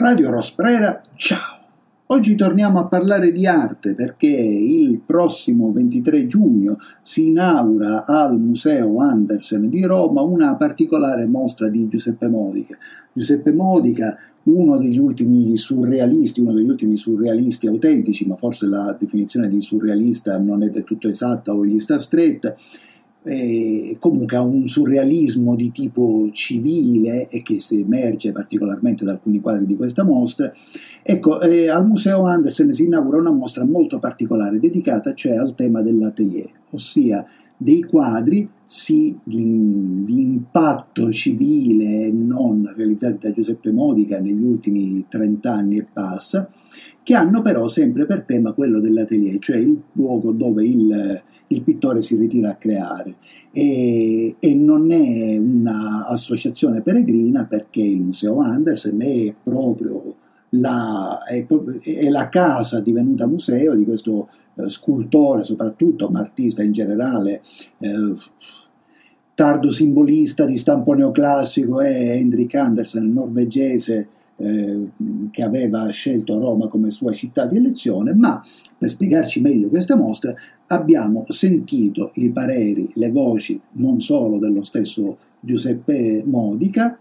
Radio Rosprera, ciao! Oggi torniamo a parlare di arte perché il prossimo 23 giugno si inaugura al Museo Andersen di Roma una particolare mostra di Giuseppe Modica. Giuseppe Modica, uno degli ultimi surrealisti, uno degli ultimi surrealisti autentici, ma forse la definizione di surrealista non è del tutto esatta o gli sta stretta, eh, comunque ha un surrealismo di tipo civile e che si emerge particolarmente da alcuni quadri di questa mostra. Ecco, eh, al Museo Andersen si inaugura una mostra molto particolare dedicata cioè al tema dell'atelier, ossia dei quadri sì, di, di, impatto civile non realizzati da Giuseppe Modica negli ultimi 30 anni e passa, che hanno però sempre per tema quello dell'atelier, cioè il luogo dove il, il pittore si ritira a creare. E, e non è un'associazione peregrina perché il Museo Andersen è proprio la, è, è la casa divenuta museo di questo eh, scultore, soprattutto, ma artista in generale, eh, tardo simbolista di stampo neoclassico è Hendrik Andersen, norvegese eh, che aveva scelto Roma come sua città di elezione, ma per spiegarci meglio questa mostra abbiamo sentito i pareri, le voci non solo dello stesso Giuseppe Modica,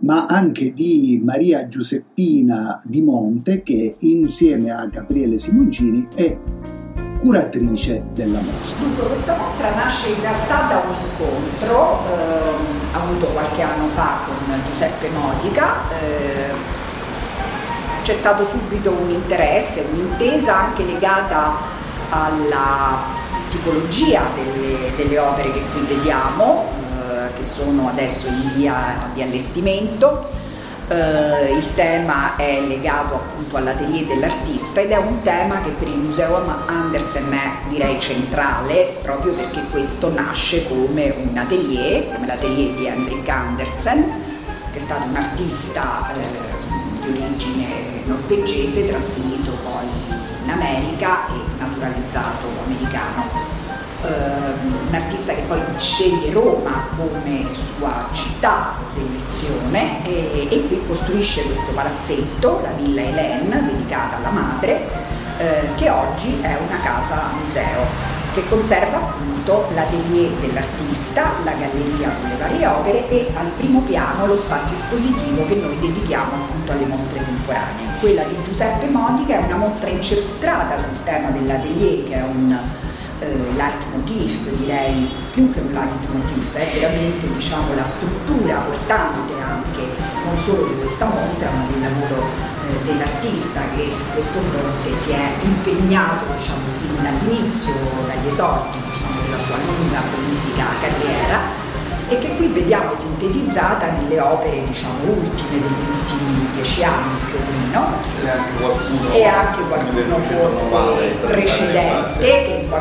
ma anche di Maria Giuseppina Di Monte che insieme a Gabriele Simoncini è curatrice della mostra. Dunque, questa mostra nasce in realtà da un incontro eh, avuto qualche anno fa con Giuseppe Modica. Eh, c'è stato subito un interesse, un'intesa anche legata alla tipologia delle, delle opere che qui vediamo, eh, che sono adesso in via di allestimento. Eh, il tema è legato appunto all'atelier dell'artista ed è un tema che per il Museo Andersen è direi centrale proprio perché questo nasce come un atelier, come l'atelier di Hendrik Andersen, che è stato un artista eh, di origine norvegese, trasferito poi in America e naturalizzato americano un artista che poi sceglie Roma come sua città d'elezione e, e qui costruisce questo palazzetto, la Villa Hélène, dedicata alla madre, eh, che oggi è una casa museo che conserva appunto l'atelier dell'artista, la galleria con le varie opere e al primo piano lo spazio espositivo che noi dedichiamo appunto alle mostre temporanee. Quella di Giuseppe Modica è una mostra incentrata sul tema dell'atelier che è un eh, leitmotiv, direi più che un leitmotiv, è veramente diciamo, la struttura portante anche non solo di questa mostra ma del lavoro eh, dell'artista che su questo fronte si è impegnato diciamo, fin dall'inizio, dagli esordi diciamo, della sua lunga prolifica carriera e che qui vediamo sintetizzata nelle opere diciamo, ultime degli ultimi dieci anni più o meno. E anche qualcuno forse precedente che in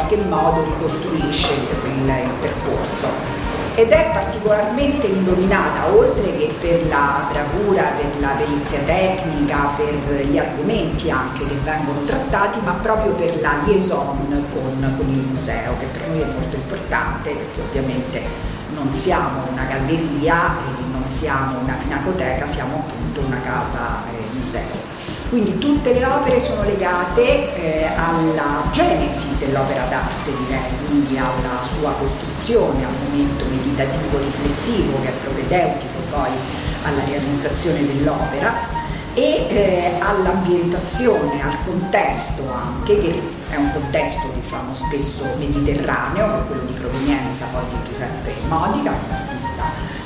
qualche modo ricostruisce il, il percorso ed è particolarmente indovinata, oltre che per la bravura, per la perizia tecnica, per gli argomenti anche che vengono trattati, ma proprio per la liaison con, con il museo, che per noi è molto importante, perché ovviamente non siamo una galleria non siamo una pinacoteca, siamo appunto una casa eh, museo. Quindi tutte le opere sono legate eh, alla genesi dell'opera d'arte, direi, quindi alla sua costruzione, al momento meditativo riflessivo che è propedeutico poi alla realizzazione dell'opera e eh, all'ambientazione, al contesto anche, che è un contesto diciamo spesso mediterraneo, che è quello di provenienza poi di Giuseppe Modica, un artista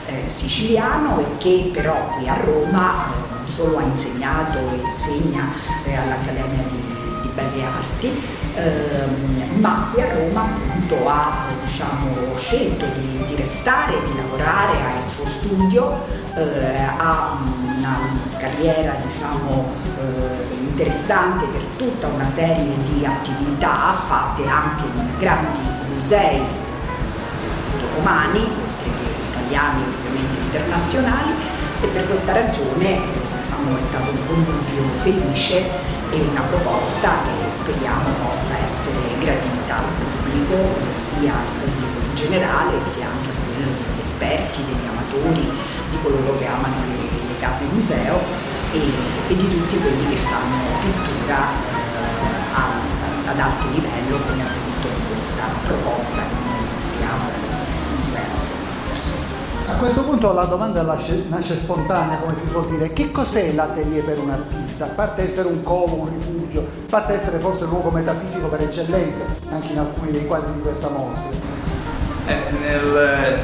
eh, siciliano e che però qui a Roma solo ha insegnato e insegna eh, all'Accademia di, di, Belle Arti, ehm, ma qui a Roma appunto ha diciamo, scelto di, di, restare, di lavorare, ha il suo studio, eh, ha una carriera diciamo, eh, interessante per tutta una serie di attività fatte anche in grandi musei romani, oltre che italiani ovviamente internazionali e per questa ragione diciamo, è stato un connubio felice e una proposta che speriamo possa essere gradita al pubblico, sia al pubblico in generale, sia anche a quello degli esperti, degli amatori, di coloro che amano le, le case museo e, e di tutti quelli che fanno pittura eh, ad alto livello come appunto questa proposta che noi offriamo. A questo punto la domanda nasce, nasce, spontanea, come si suol dire, che cos'è l'atelier per un artista? A parte essere un covo, un rifugio, a parte essere forse il luogo metafisico per eccellenza, anche in alcuni dei quadri di questa mostra. Eh, nel,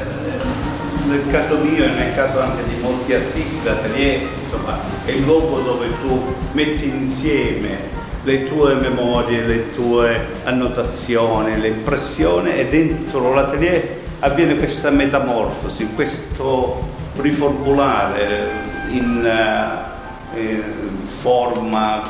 nel, caso mio e nel caso anche di molti artisti, l'atelier insomma, è il luogo dove tu metti insieme le tue memorie, le tue annotazioni, le impressioni e dentro l'atelier avviene questa metamorfosi, questo riformulare in, uh, in forma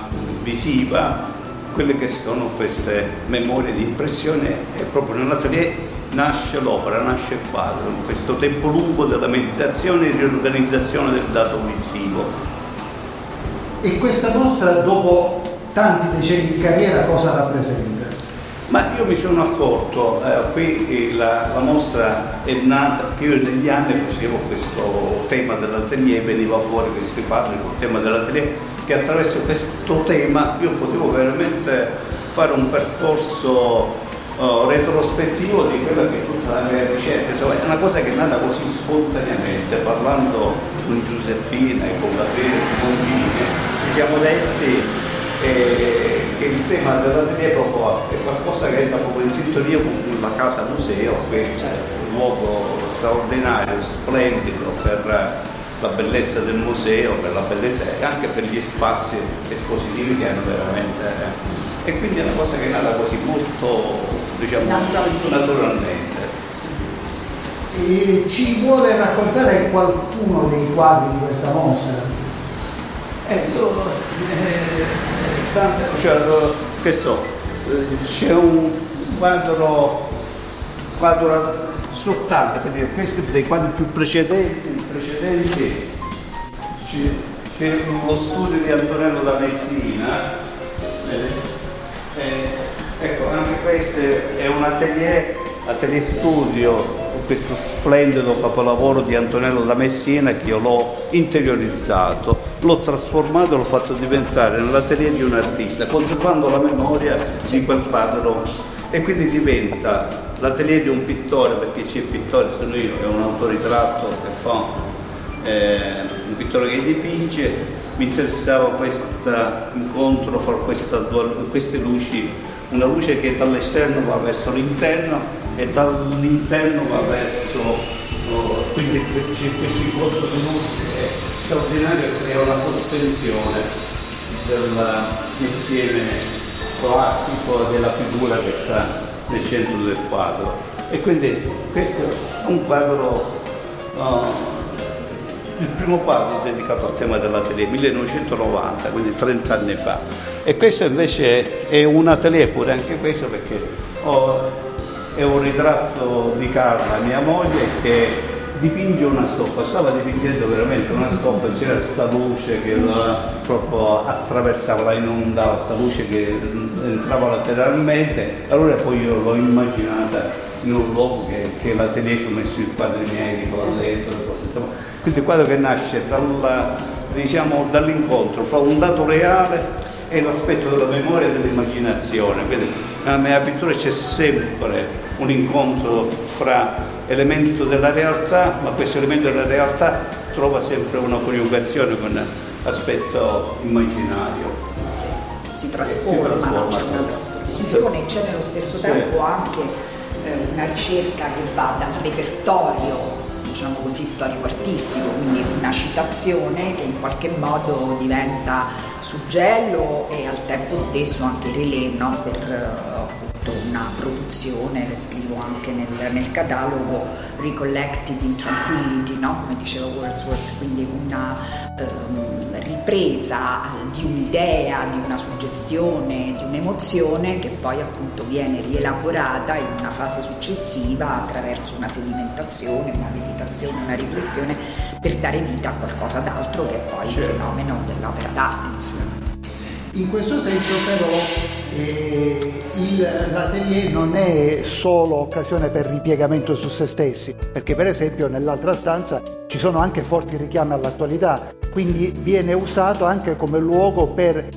visiva quelle che sono queste memorie di impressione e proprio nell'atelier nasce l'opera, nasce il quadro, questo tempo lungo della meditazione e riorganizzazione del dato visivo. E questa mostra dopo tanti decenni di carriera cosa rappresenta? Ma io mi sono accorto, eh, qui la, la, mostra è nata perché io negli anni facevo questo tema dell'atelier, veniva fuori questi quadri col tema dell'atelier, che attraverso questo tema io potevo veramente fare un percorso uh, retrospettivo di quella che è tutta la mia ricerca, insomma è una cosa che è nata così spontaneamente, parlando con Giuseppina e con Gabriele Simongini, ci siamo detti eh, che il tema dell'atelier proprio è qualcosa che entra proprio in sintonia con la casa museo, che è un luogo straordinario, splendido per la bellezza del museo, per la bellezza e anche per gli spazi espositivi che hanno veramente... E quindi è una cosa che è nata così molto, diciamo, naturalmente. naturalmente. E ci vuole raccontare qualcuno dei quadri di questa mostra? Eh, sono, eh, tante, cioè, che so, c'è un quadro, quadro soltanto, per dire, questi dei quadri più precedenti, precedenti c'è, lo studio di Antonello da Messina, eh, ecco, anche questo è un atelier, atelier studio questo splendido capolavoro di Antonello da Messina che io l'ho interiorizzato, l'ho trasformato e l'ho fatto diventare nell'atelier di un artista, conservando la memoria di quel quadro e quindi diventa l'atelier di un pittore, perché c'è il pittore, sono io, è un autoritratto che fa, eh, un pittore che dipinge, mi interessava questo incontro fra queste luci, una luce che dall'esterno va verso l'interno e dall'interno va verso, oh, quindi questo incontro di luce straordinario è una sospensione dell'insieme plastico della figura che sta nel centro del quadro. E quindi questo è un quadro, uh, il primo quadro dedicato al tema dell'atelier, 1990, quindi 30 anni fa. E questo invece è un atelier pure anche questo perché ho è un ritratto di Carla, mia moglie, che dipinge una stoffa, stava dipingendo veramente una stoffa, c'era questa luce che la proprio attraversava, la inondava, questa luce che entrava lateralmente, allora poi io l'ho immaginata in un luogo che, che l'atelier ci ho messo i quadri miei, tipo a letto, insomma. quindi il quadro che nasce dalla, diciamo, dall'incontro fra un dato reale e l'aspetto della memoria e dell'immaginazione, quindi nella mia pittura c'è sempre un incontro fra elemento della realtà, ma questo elemento della realtà trova sempre una coniugazione con l'aspetto immaginario. Si trasforma, si trasforma c'è una trasformazione, c'è nello stesso sì. tempo anche eh, una ricerca che va dal repertorio diciamo così, storico-artistico, quindi una citazione che in qualche modo diventa suggello e al tempo stesso anche relè no, per eh, fatto una produzione, lo scrivo anche nel, nel catalogo, Recollected in Tranquility, no? come diceva Wordsworth, quindi una ehm, ripresa di un'idea, di una suggestione, di un'emozione che poi appunto viene rielaborata in una fase successiva attraverso una sedimentazione, una meditazione, una riflessione per dare vita a qualcosa d'altro che è poi il fenomeno dell'opera d'arte. In questo senso però eh, l'atelier non è solo occasione per ripiegamento su se stessi, perché per esempio nell'altra stanza ci sono anche forti richiami all'attualità, quindi viene usato anche come luogo per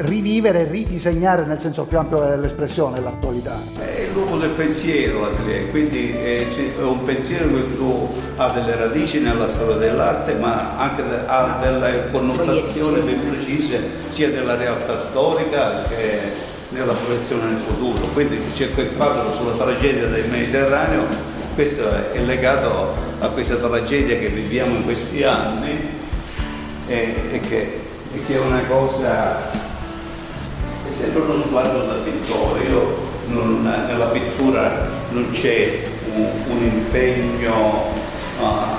rivivere e ridisegnare nel senso più ampio dell'espressione l'attualità. È il luogo del pensiero l'atelier, quindi è, un pensiero che tu ha delle radici nella storia dell'arte ma anche ha delle connotazioni ben precise sia nella realtà storica che nella proiezione nel futuro. Quindi c'è quel quadro sulla tragedia del Mediterraneo, questo è legato a questa tragedia che viviamo in questi anni e, e, che, e che, è una cosa, è sempre uno sguardo da pittore. Io non, nella pittura non c'è un, un impegno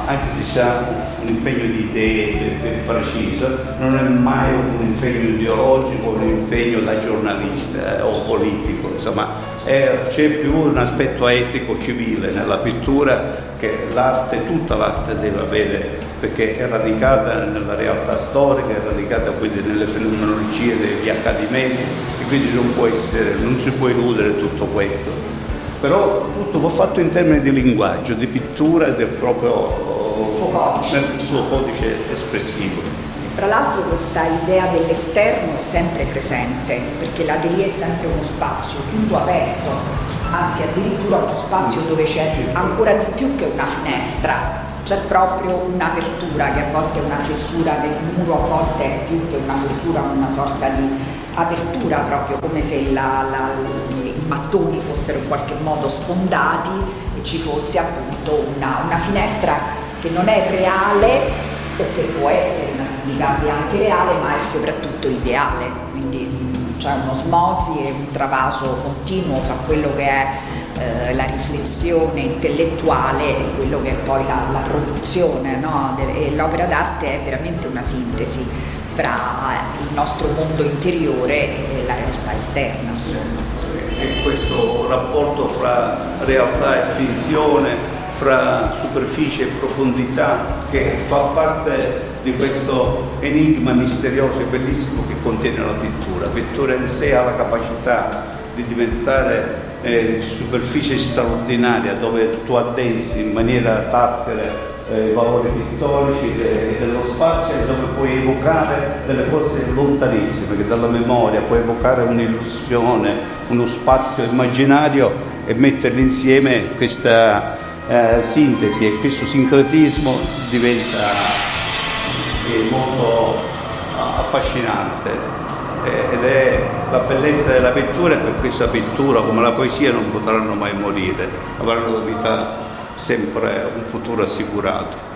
anche se ha un impegno di idee preciso, non è mai un impegno ideologico, un impegno da giornalista eh, o politico, insomma è, c'è più un aspetto etico, civile nella pittura che l'arte, tutta l'arte deve avere, perché è radicata nella realtà storica, è radicata quindi nelle fenomenologie degli accadimenti e quindi non può essere, non si può eludere tutto questo però tutto va fatto in termini di linguaggio, di pittura e del proprio nel suo codice espressivo. Tra l'altro questa idea dell'esterno è sempre presente, perché l'atelier è sempre uno spazio chiuso, aperto, anzi addirittura uno spazio dove c'è ancora di più che una finestra, c'è proprio un'apertura che a volte è una fessura del muro, a volte è più che una fessura, una sorta di apertura proprio come se la, la, i mattoni fossero in qualche modo sfondati e ci fosse appunto una, una finestra che non è reale o che può essere in alcuni casi anche reale ma è soprattutto ideale. Quindi mm, c'è un'osmosi e un travaso continuo fra quello che è eh, la riflessione intellettuale e quello che è poi la, la produzione no? e l'opera d'arte è veramente una sintesi fra il nostro mondo interiore e la realtà esterna. Insomma. E questo rapporto fra realtà e finzione, fra superficie e profondità, che fa parte di questo enigma misterioso e bellissimo che contiene la pittura. La pittura in sé ha la capacità di diventare eh, superficie straordinaria dove tu addensi in maniera tattile eh, valori pittorici de, dello spazio e dove puoi evocare delle cose lontanissime, che dalla memoria puoi evocare un'illusione, uno spazio immaginario e metterli insieme questa eh, sintesi e questo sincretismo diventa eh, molto affascinante ed è la bellezza della pittura e per questa pittura come la poesia non potranno mai morire, avranno vita sempre un futuro assicurato.